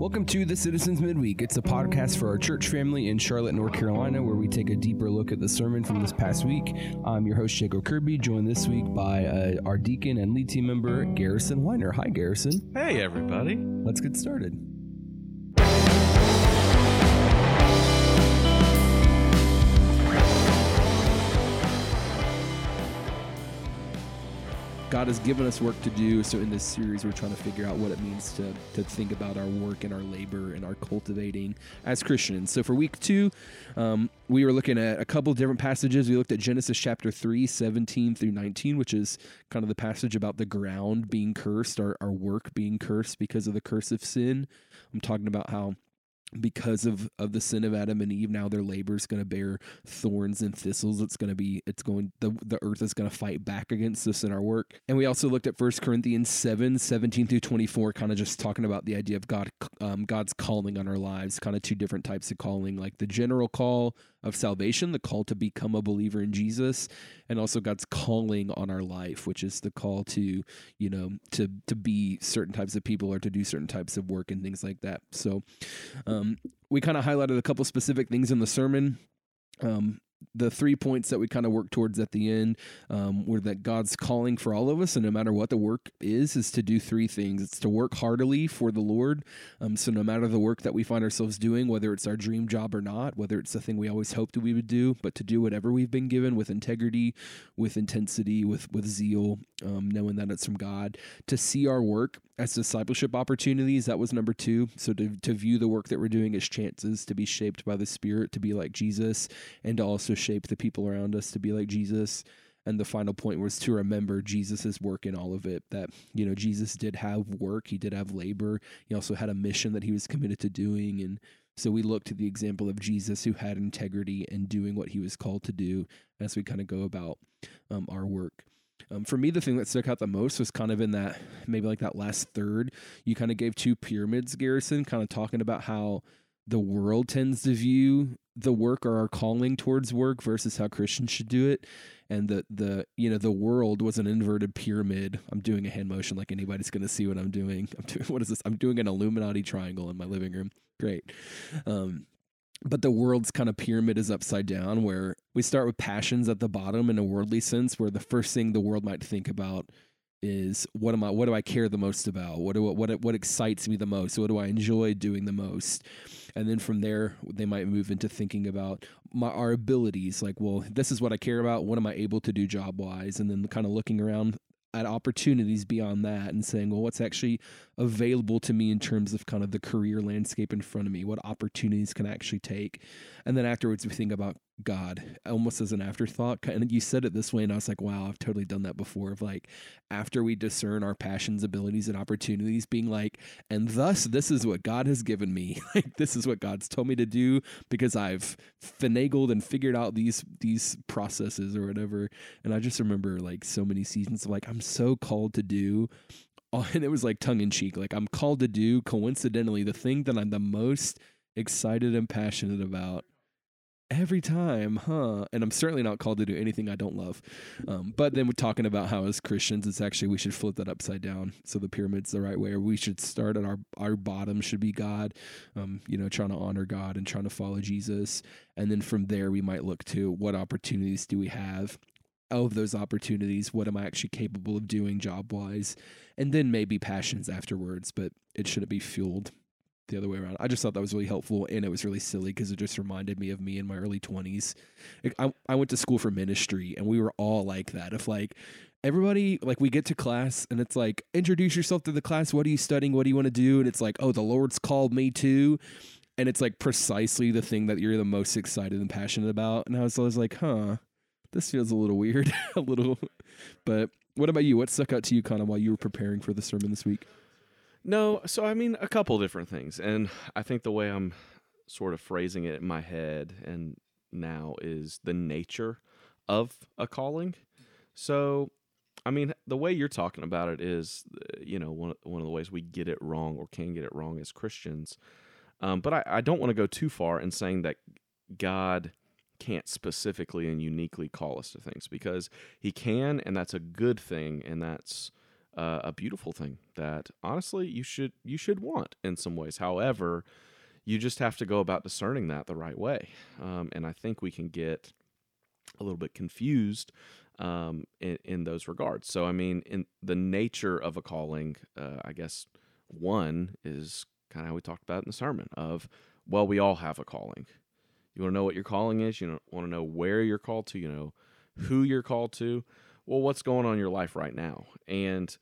Welcome to the Citizens Midweek. It's a podcast for our church family in Charlotte, North Carolina, where we take a deeper look at the sermon from this past week. I'm your host, Jacob Kirby, joined this week by uh, our deacon and lead team member, Garrison Weiner. Hi, Garrison. Hey, everybody. Let's get started. God has given us work to do. So in this series, we're trying to figure out what it means to, to think about our work and our labor and our cultivating as Christians. So for week two, um, we were looking at a couple different passages. We looked at Genesis chapter 3, 17 through 19, which is kind of the passage about the ground being cursed, our, our work being cursed because of the curse of sin. I'm talking about how because of of the sin of Adam and Eve now their labor is going to bear thorns and thistles. It's going to be it's going the the earth is going to fight back against us in our work. And we also looked at First Corinthians 7 17 through 24 kind of just talking about the idea of God um, God's calling on our lives kind of two different types of calling like the general call of salvation the call to become a believer in Jesus and also God's calling on our life which is the call to you know to to be certain types of people or to do certain types of work and things like that so um, we kind of highlighted a couple specific things in the sermon. Um, the three points that we kind of work towards at the end um, were that God's calling for all of us, and no matter what the work is, is to do three things. It's to work heartily for the Lord. Um, so no matter the work that we find ourselves doing, whether it's our dream job or not, whether it's the thing we always hoped we would do, but to do whatever we've been given with integrity, with intensity, with with zeal, um, knowing that it's from God. To see our work as discipleship opportunities, that was number two. So to to view the work that we're doing as chances to be shaped by the Spirit, to be like Jesus, and to also shape the people around us to be like Jesus. And the final point was to remember Jesus' work in all of it. That, you know, Jesus did have work, he did have labor, he also had a mission that he was committed to doing. And so we look to the example of Jesus who had integrity and doing what he was called to do as we kind of go about um, our work. Um, for me, the thing that stuck out the most was kind of in that maybe like that last third. You kind of gave two pyramids, Garrison, kind of talking about how the world tends to view the work or our calling towards work versus how Christians should do it. And the the you know the world was an inverted pyramid. I'm doing a hand motion like anybody's going to see what I'm doing. I'm doing what is this? I'm doing an Illuminati triangle in my living room. Great. Um, but the world's kind of pyramid is upside down where we start with passions at the bottom in a worldly sense where the first thing the world might think about is what am I what do I care the most about? What do what what excites me the most? What do I enjoy doing the most? And then from there they might move into thinking about my our abilities like well this is what I care about. What am I able to do job wise? And then kind of looking around at opportunities beyond that and saying, well, what's actually available to me in terms of kind of the career landscape in front of me? What opportunities can I actually take? And then afterwards, we think about God almost as an afterthought. And you said it this way, and I was like, wow, I've totally done that before. Of like, after we discern our passions, abilities, and opportunities, being like, and thus, this is what God has given me. like, this is what God's told me to do because I've finagled and figured out these these processes or whatever. And I just remember like so many seasons of like, I'm so called to do and it was like tongue in cheek. Like I'm called to do coincidentally the thing that I'm the most excited and passionate about every time, huh? And I'm certainly not called to do anything I don't love. Um, but then we're talking about how as Christians, it's actually we should flip that upside down. So the pyramid's the right way, or we should start at our our bottom should be God, um, you know, trying to honor God and trying to follow Jesus, and then from there we might look to what opportunities do we have. Of those opportunities, what am I actually capable of doing job wise? And then maybe passions afterwards, but it shouldn't be fueled the other way around. I just thought that was really helpful, and it was really silly because it just reminded me of me in my early twenties. I I went to school for ministry, and we were all like that. If like everybody like we get to class and it's like introduce yourself to the class. What are you studying? What do you want to do? And it's like oh the Lord's called me to. And it's like precisely the thing that you're the most excited and passionate about. And I was always like, huh, this feels a little weird, a little. But what about you? What stuck out to you of while you were preparing for the sermon this week? No, so I mean a couple different things, and I think the way I'm sort of phrasing it in my head and now is the nature of a calling. So, I mean, the way you're talking about it is, you know, one one of the ways we get it wrong or can get it wrong as Christians. Um, but I, I don't want to go too far in saying that God can't specifically and uniquely call us to things because He can, and that's a good thing, and that's uh, a beautiful thing that honestly you should you should want in some ways. However, you just have to go about discerning that the right way, um, and I think we can get a little bit confused um, in, in those regards. So, I mean, in the nature of a calling, uh, I guess one is kind of how we talked about in the sermon of, well, we all have a calling. You want to know what your calling is? You want to know where you're called to? You know who you're called to? Well, what's going on in your life right now? And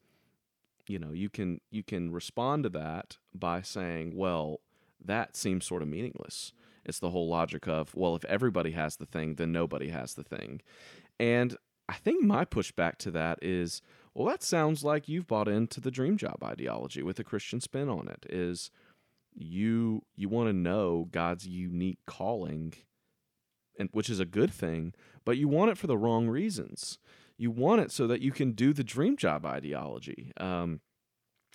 you know, you can you can respond to that by saying, well, that seems sort of meaningless. It's the whole logic of, well, if everybody has the thing, then nobody has the thing. And I think my pushback to that is, well, that sounds like you've bought into the dream job ideology with a Christian spin on it. Is you you want to know God's unique calling, and which is a good thing, but you want it for the wrong reasons. You want it so that you can do the dream job ideology, um,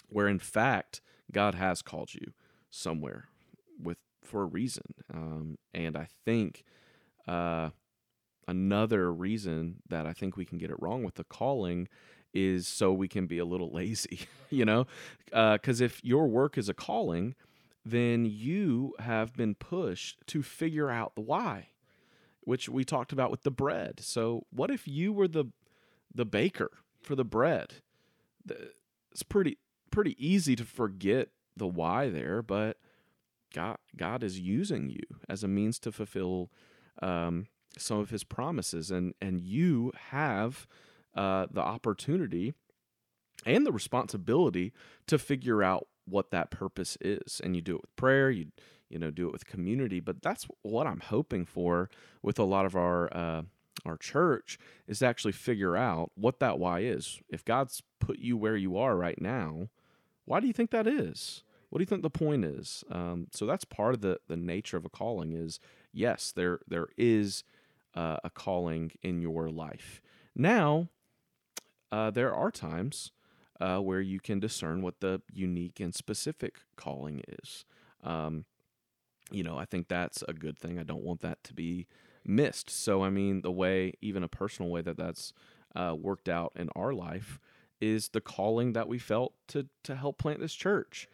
where in fact God has called you somewhere with for a reason. Um, and I think uh, another reason that I think we can get it wrong with the calling is so we can be a little lazy, you know? Because uh, if your work is a calling, then you have been pushed to figure out the why, which we talked about with the bread. So, what if you were the the baker for the bread? It's pretty pretty easy to forget the why there, but God God is using you as a means to fulfill um, some of His promises, and and you have uh, the opportunity and the responsibility to figure out what that purpose is, and you do it with prayer. You you know do it with community, but that's what I'm hoping for with a lot of our. Uh, our church is to actually figure out what that why is. If God's put you where you are right now, why do you think that is? What do you think the point is? Um, so that's part of the the nature of a calling. Is yes, there there is uh, a calling in your life. Now, uh, there are times uh, where you can discern what the unique and specific calling is. Um, you know, I think that's a good thing. I don't want that to be missed. So, I mean, the way, even a personal way that that's uh, worked out in our life is the calling that we felt to to help plant this church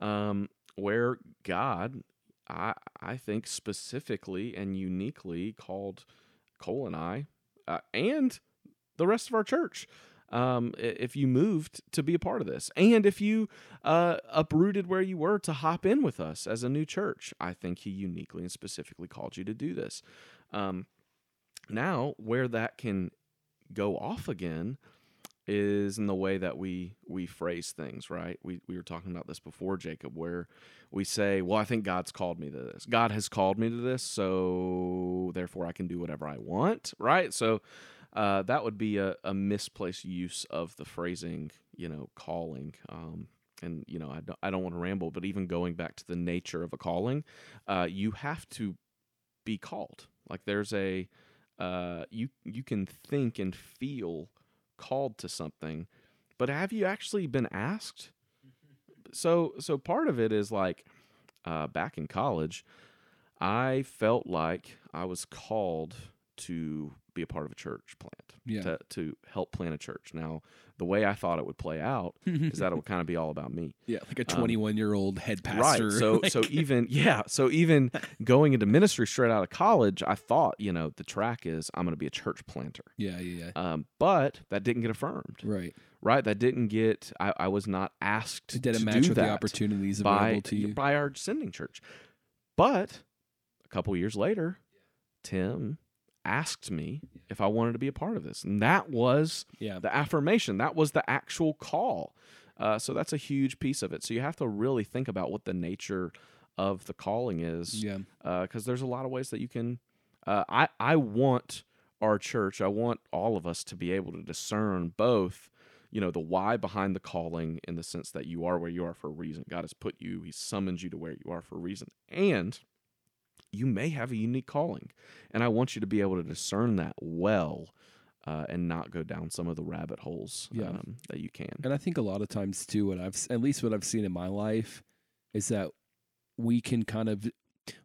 um, where God, I I think specifically and uniquely called Cole and I, uh, and the rest of our church. Um, if you moved to be a part of this, and if you uh, uprooted where you were to hop in with us as a new church, I think He uniquely and specifically called you to do this. Um, now, where that can go off again is in the way that we we phrase things, right? We we were talking about this before, Jacob, where we say, "Well, I think God's called me to this. God has called me to this, so therefore I can do whatever I want." Right? So uh, that would be a, a, misplaced use of the phrasing, you know, calling. Um, and you know, I don't, I don't want to ramble, but even going back to the nature of a calling, uh, you have to be called. Like there's a uh, you you can think and feel called to something, but have you actually been asked? So so part of it is like uh, back in college, I felt like I was called to be a part of a church plant, yeah. to, to help plant a church. Now, the way I thought it would play out is that it would kind of be all about me. Yeah, like a 21 um, year old head pastor. Right. So, like... so even yeah, so even going into ministry straight out of college, I thought you know the track is I'm going to be a church planter. Yeah, yeah, yeah. Um, but that didn't get affirmed. Right. Right. That didn't get. I, I was not asked. It didn't to match do with that the opportunities by, available to you by our sending church. But a couple years later, Tim asked me if I wanted to be a part of this. And that was yeah. the affirmation. That was the actual call. Uh, so that's a huge piece of it. So you have to really think about what the nature of the calling is. Yeah. Because uh, there's a lot of ways that you can. Uh, I I want our church. I want all of us to be able to discern both. You know the why behind the calling, in the sense that you are where you are for a reason. God has put you. He summons you to where you are for a reason, and you may have a unique calling. And I want you to be able to discern that well uh, and not go down some of the rabbit holes yeah. um, that you can. And I think a lot of times, too, what I've, at least what I've seen in my life, is that we can kind of,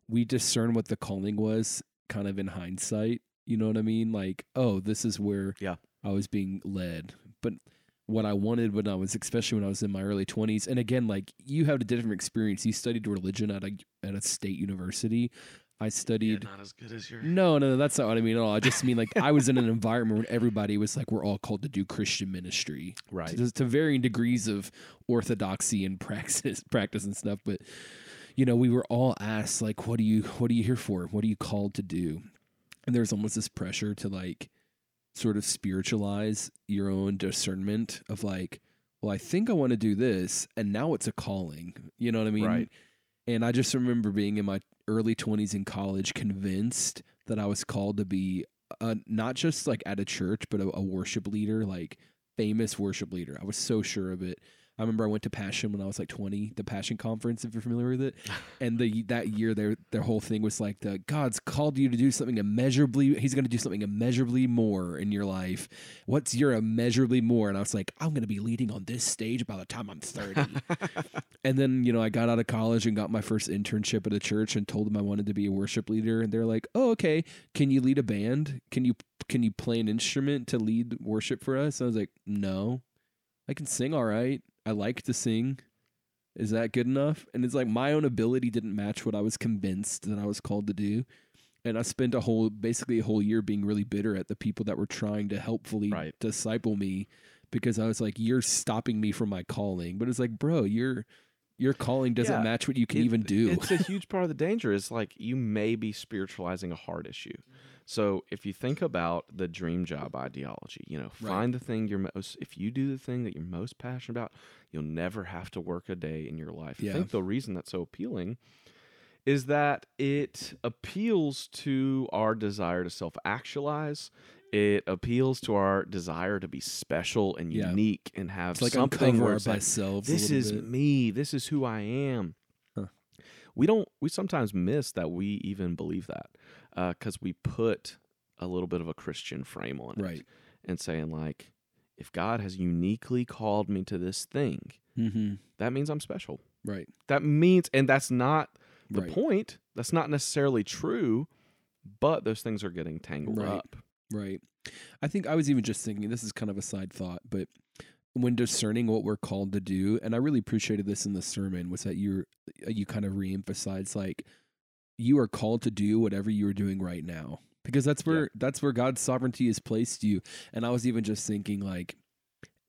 we discern what the calling was kind of in hindsight. You know what I mean? Like, oh, this is where yeah. I was being led. But what I wanted when I was, especially when I was in my early 20s. And again, like you have a different experience. You studied religion at a at a state university. I studied. Yeah, not as good as your. No, no, no, that's not what I mean at all. I just mean like I was in an environment where everybody was like, we're all called to do Christian ministry, Right. to, to varying degrees of orthodoxy and praxis, practice and stuff. But you know, we were all asked like, what are you, what are you here for? What are you called to do? And there's almost this pressure to like sort of spiritualize your own discernment of like, well, I think I want to do this, and now it's a calling. You know what I mean? Right. And I just remember being in my early 20s in college convinced that I was called to be a, not just like at a church, but a, a worship leader, like famous worship leader. I was so sure of it. I remember I went to Passion when I was like 20, the Passion conference, if you're familiar with it. And the that year their their whole thing was like the God's called you to do something immeasurably he's gonna do something immeasurably more in your life. What's your immeasurably more? And I was like, I'm gonna be leading on this stage by the time I'm 30. and then, you know, I got out of college and got my first internship at a church and told them I wanted to be a worship leader. And they're like, Oh, okay. Can you lead a band? Can you can you play an instrument to lead worship for us? I was like, No. I can sing all right. I like to sing. Is that good enough? And it's like my own ability didn't match what I was convinced that I was called to do. And I spent a whole basically a whole year being really bitter at the people that were trying to helpfully Right. disciple me because I was like, You're stopping me from my calling. But it's like, bro, your your calling doesn't Yeah, match what you can It- even do. It's a huge part of the danger. Is like you may be spiritualizing a hard issue. So if you think about the dream job ideology, you know, Right. find the thing you're most. If you do the thing that you're most passionate about, you'll never have to work a day in your life. Yeah. I think the reason that's so appealing is that it appeals to our desire to self-actualize. It appeals to our desire to be special and Yeah. unique and have It's like something where our it's like, a this is bit. me this is who i am Huh. we don't we sometimes miss that we even believe that because we put a little bit of a christian frame on it Right. and saying like if god has uniquely called me to this thing Mm-hmm. that means i'm special Right. that means and that's not the Right. point that's not necessarily true but those things are getting tangled Right. up Right. I think I was even just thinking this is kind of a side thought, but when discerning what we're called to do, and I really appreciated this in the sermon, was that you you kind of reemphasized like you are called to do whatever you are doing right now because that's where that's where God's sovereignty has placed you. And I was even just thinking like,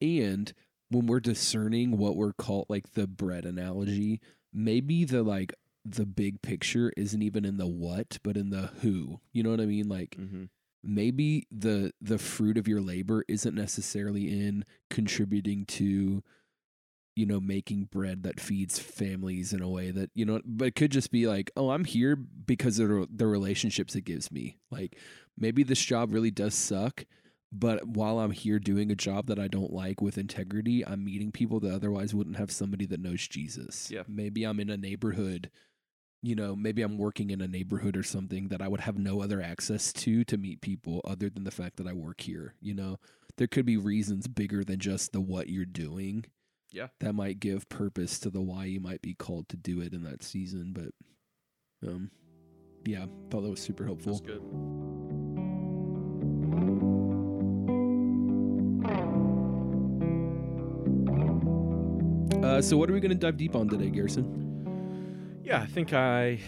and when we're discerning what we're called, like the bread analogy, maybe the like the big picture isn't even in the what, but in the who. You know what I mean? Like hmm maybe the the fruit of your labor isn't necessarily in contributing to you know making bread that feeds families in a way that you know but it could just be like oh i'm here because of the- the relationships it gives me like maybe this job really does suck but while i'm here doing a job that i don't like with integrity i'm meeting people that otherwise wouldn't have somebody that knows jesus Yeah. maybe i'm in a neighborhood you know, maybe I'm working in a neighborhood or something that I would have no other access to to meet people other than the fact that I work here. You know, there could be reasons bigger than just the what you're doing. Yeah. That might give purpose to the why you might be called to do it in that season. But, um, yeah, thought that was super helpful. that's good Uh, so, what are we going to dive deep on today, Garrison? Yeah, I think I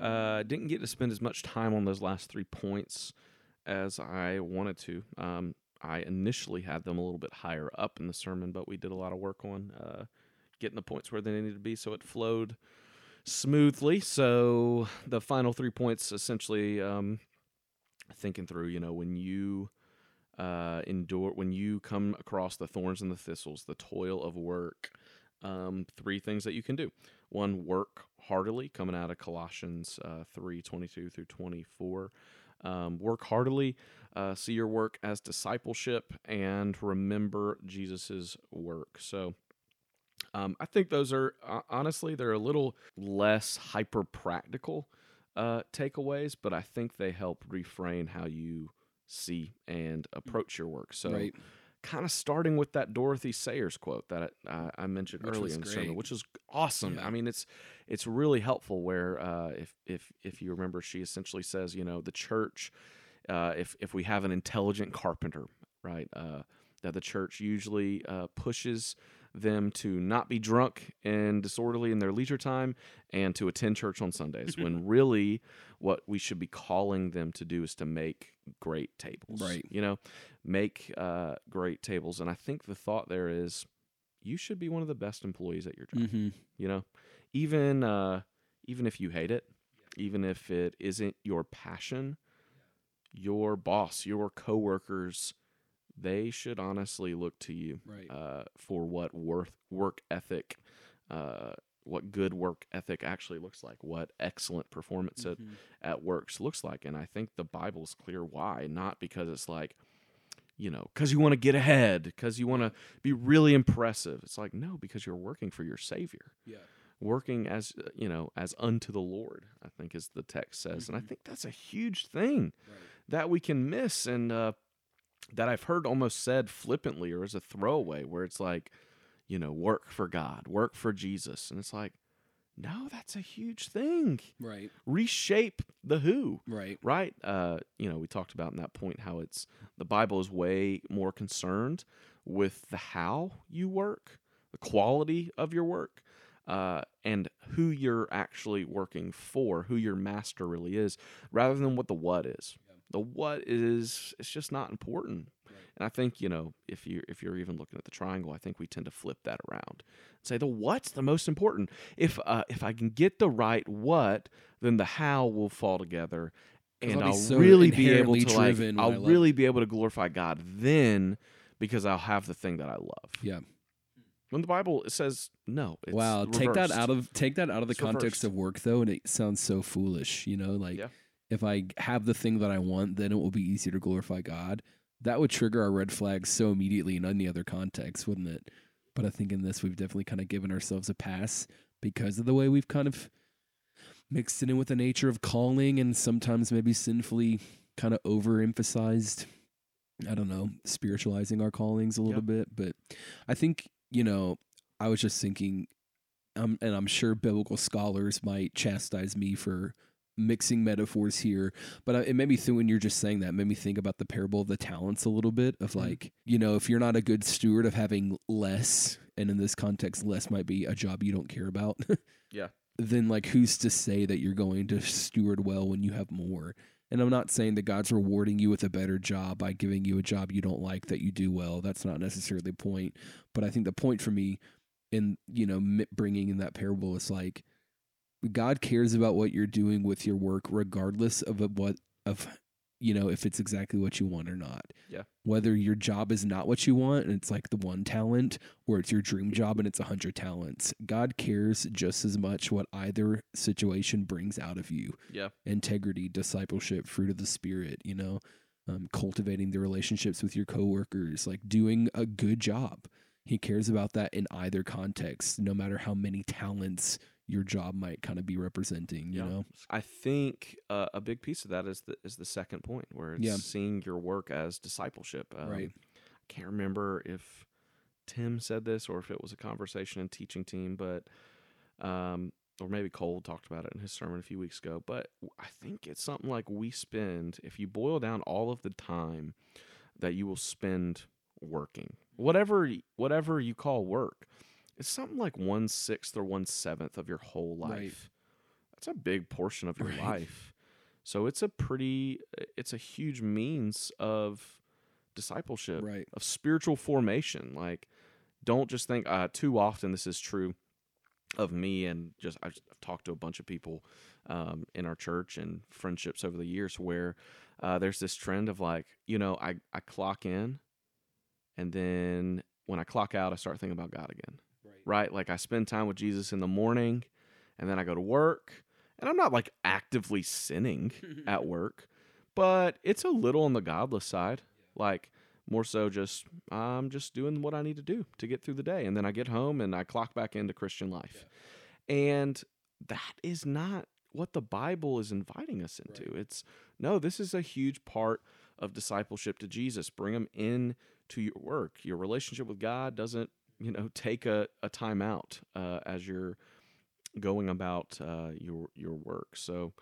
uh, didn't get to spend as much time on those last three points as I wanted to. Um, I initially had them a little bit higher up in the sermon, but we did a lot of work on uh, getting the points where they needed to be, so it flowed smoothly. So the final three points, essentially, um, thinking through, you know, when you uh, endure, when you come across the thorns and the thistles, the toil of work. Um, three things that you can do one work heartily coming out of colossians uh, 3 22 through 24 um, work heartily uh, see your work as discipleship and remember jesus's work. So um, i think those are uh, honestly they're a little less hyper practical uh, takeaways but i think they help reframe how you see and approach your work. So right. Kind of starting with that Dorothy Sayers quote that uh, I mentioned Which earlier in the sermon, which is awesome. Yeah. I mean, it's it's really helpful. Where uh, if if if you remember, she essentially says, you know, the church, uh, if if we have an intelligent carpenter, right, uh, that the church usually uh, pushes them to not be drunk and disorderly in their leisure time and to attend church on Sundays when really what we should be calling them to do is to make great tables. Right. You know, make uh, great tables. And I think the thought there is you should be one of the best employees at your job. Mm-hmm. You know, even uh, even if you hate it, even if it isn't your passion, your boss, your coworkers, they should honestly look to you Right. uh, for what worth work ethic, uh, what good work ethic actually looks like, what excellent performance at, Mhm. at works looks like. And I think the Bible's clear why, not because it's like, you know, because you want to get ahead, because you want to be really impressive. It's like, no, because you're working for your Savior Yeah. working as uh, you know as unto the lord i think as the text says and i think that's a huge thing Right. that we can miss and uh, that i've heard almost said flippantly or as a throwaway where it's like you know work for god work for jesus and it's like no that's a huge thing Right. reshape the who Right. right uh you know we talked about in that point how it's the bible is way more concerned with the how you work the quality of your work uh and who you're actually working for who your master really is rather than what the what is. The what is it's just not important Right. and i think you know if you if you're even looking at the triangle i think we tend to flip that around say the what's the most important if uh if i can get the right what then the how will fall together, and I'll I'll, so really be able to like I'll really be able to glorify God then because I'll have the thing that I love. Yeah. When the Bible says no, it's wow. Take that out of take that out of the It's context reversed. of work though, and it sounds so foolish. You know, like Yeah. If I have the thing that I want, then it will be easier to glorify God. That would trigger our red flags so immediately in any other context, wouldn't it? But I think in this, we've definitely kind of given ourselves a pass because of the way we've kind of mixed it in with the nature of calling and sometimes maybe sinfully kind of overemphasized. I don't know, spiritualizing our callings a little bit. But I think, you know, I was just thinking, um, and I'm sure biblical scholars might chastise me for mixing metaphors here, but I- it made me think when you're just saying that, made me think about the parable of the talents a little bit of Mhm. like, you know, if you're not a good steward of having less, and in this context, less might be a job you don't care about. Yeah. Then, like, who's to say that you're going to steward well when you have more? And I'm not saying that God's rewarding you with a better job by giving you a job you don't like that you do well. That's not necessarily the point. But I think the point for me in, you know, bringing in that parable is like, God cares about what you're doing with your work, regardless of what of you know if it's exactly what you want or not. Yeah. Whether your job is not what you want and it's like the one talent, or it's your dream job and it's a hundred talents. God cares just as much what either situation brings out of you. Yeah. Integrity, discipleship, fruit of the spirit. You know, um, cultivating the relationships with your coworkers, like doing a good job. He cares about that in either context, no matter how many talents your job might kind of be representing, you Yeah. know? I think uh, a big piece of that is the is the second point where it's Yeah. seeing your work as discipleship. Um, Right. I can't remember if Tim said this or if it was a conversation in teaching team, but um, or maybe Cole talked about it in his sermon a few weeks ago. But I think it's something like we spend if you boil down all of the time that you will spend working, whatever whatever you call work, it's something like one sixth or one seventh of your whole life. Right. That's a big portion of your Right. life. So it's a pretty, it's a huge means of discipleship Right. of spiritual formation. Like, don't just think. Uh, too often, this is true of me, and just I've, I've talked to a bunch of people um, in our church and friendships over the years where uh, there's this trend of like, you know, I I clock in, and then when I clock out, I start thinking about God again. Right? Like I spend time with Jesus in the morning, and then I go to work, and I'm not like actively sinning at work, but it's a little on the godless side. Like more so just I'm just doing what I need to do to get through the day and then I get home and I clock back into Christian life. And that is not what the Bible is inviting us into. It's no, this is a huge part of discipleship to Jesus. Bring them in to your work. Your relationship with God doesn't, you know, take a, a time out uh, as you're going about uh, your your work. So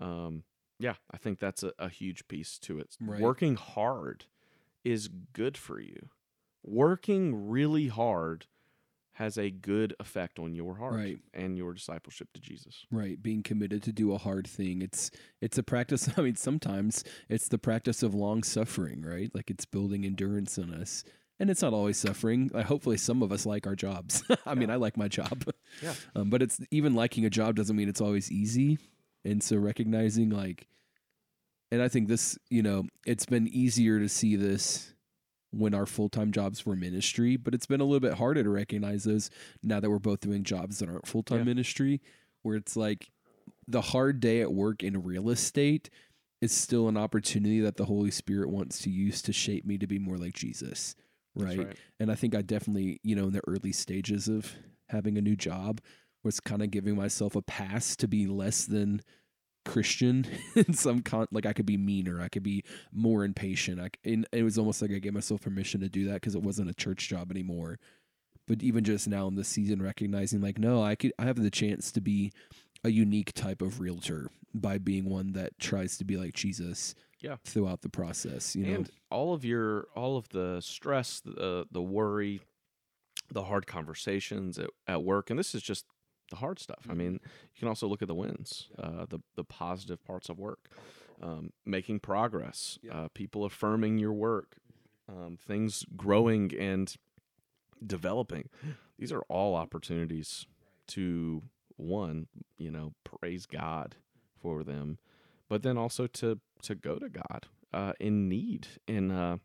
um, yeah, I think that's a, a huge piece to it. Right. Working hard is good for you. working really hard has a good effect on your heart Right. and your discipleship to Jesus. Right, being committed to do a hard thing. It's it's a practice. I mean, sometimes it's the practice of long suffering, right? Like it's building endurance in us. And it's not always suffering. Like, hopefully, some of us like our jobs. I mean, I like my job. Yeah. Um, but it's even liking a job doesn't mean it's always easy. And so recognizing like, and I think this, you know, it's been easier to see this when our full time jobs were ministry, but it's been a little bit harder to recognize those now that we're both doing jobs that aren't full time Yeah. ministry, where it's like the hard day at work in real estate is still an opportunity that the Holy Spirit wants to use to shape me to be more like Jesus. That's Right. And I think I definitely, you know, in the early stages of having a new job was kind of giving myself a pass to be less than Christian in some con like I could be meaner, I could be more impatient. I and it was almost like I gave myself permission to do that because it wasn't a church job anymore. But even just now in the season, recognizing like, no, I could I have the chance to be a unique type of realtor by being one that tries to be like Jesus Yeah. throughout the process. You know, and all of your all of the stress the the worry the hard conversations at, at work and this is just the hard stuff i mean you can also look at the wins uh, the the positive parts of work um, making progress Yeah. uh, people affirming your work um, things growing and developing these are all opportunities to one you know praise god for them but then also to to go to god uh, in need. And uh,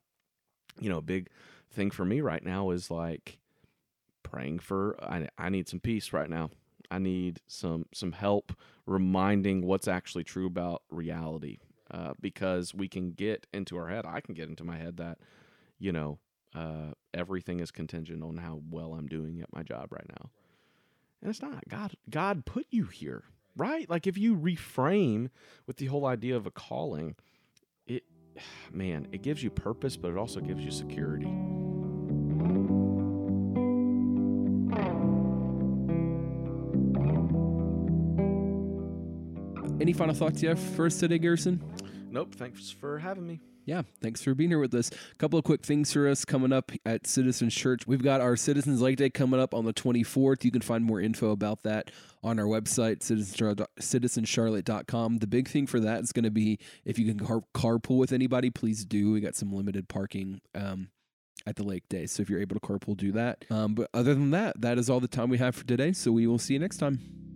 you know a big thing for me right now is like praying for I, I need some peace right now. I need some some help reminding what's actually true about reality uh, because we can get into our head i can get into my head that you know uh, everything is contingent on how well i'm doing at my job right now. And it's not. God god put you here right? Like if you reframe with the whole idea of a calling it man it gives you purpose but it also gives you security. Any final thoughts you have for us today, Garrison? nope. Thanks for having me Yeah, thanks for being here with us. A couple of quick things for us coming up at Citizens Church. We've got our Citizens Lake Day coming up on the 24th. You can find more info about that on our website, citizenscharlotte- citizenscharlotte.com. The big thing for that is going to be if you can car- carpool with anybody, please do. We got some limited parking. Um, at the lake day. So if you're able to carpool, do that. Um, but other than that, that is all the time we have for today. So we will see you next time.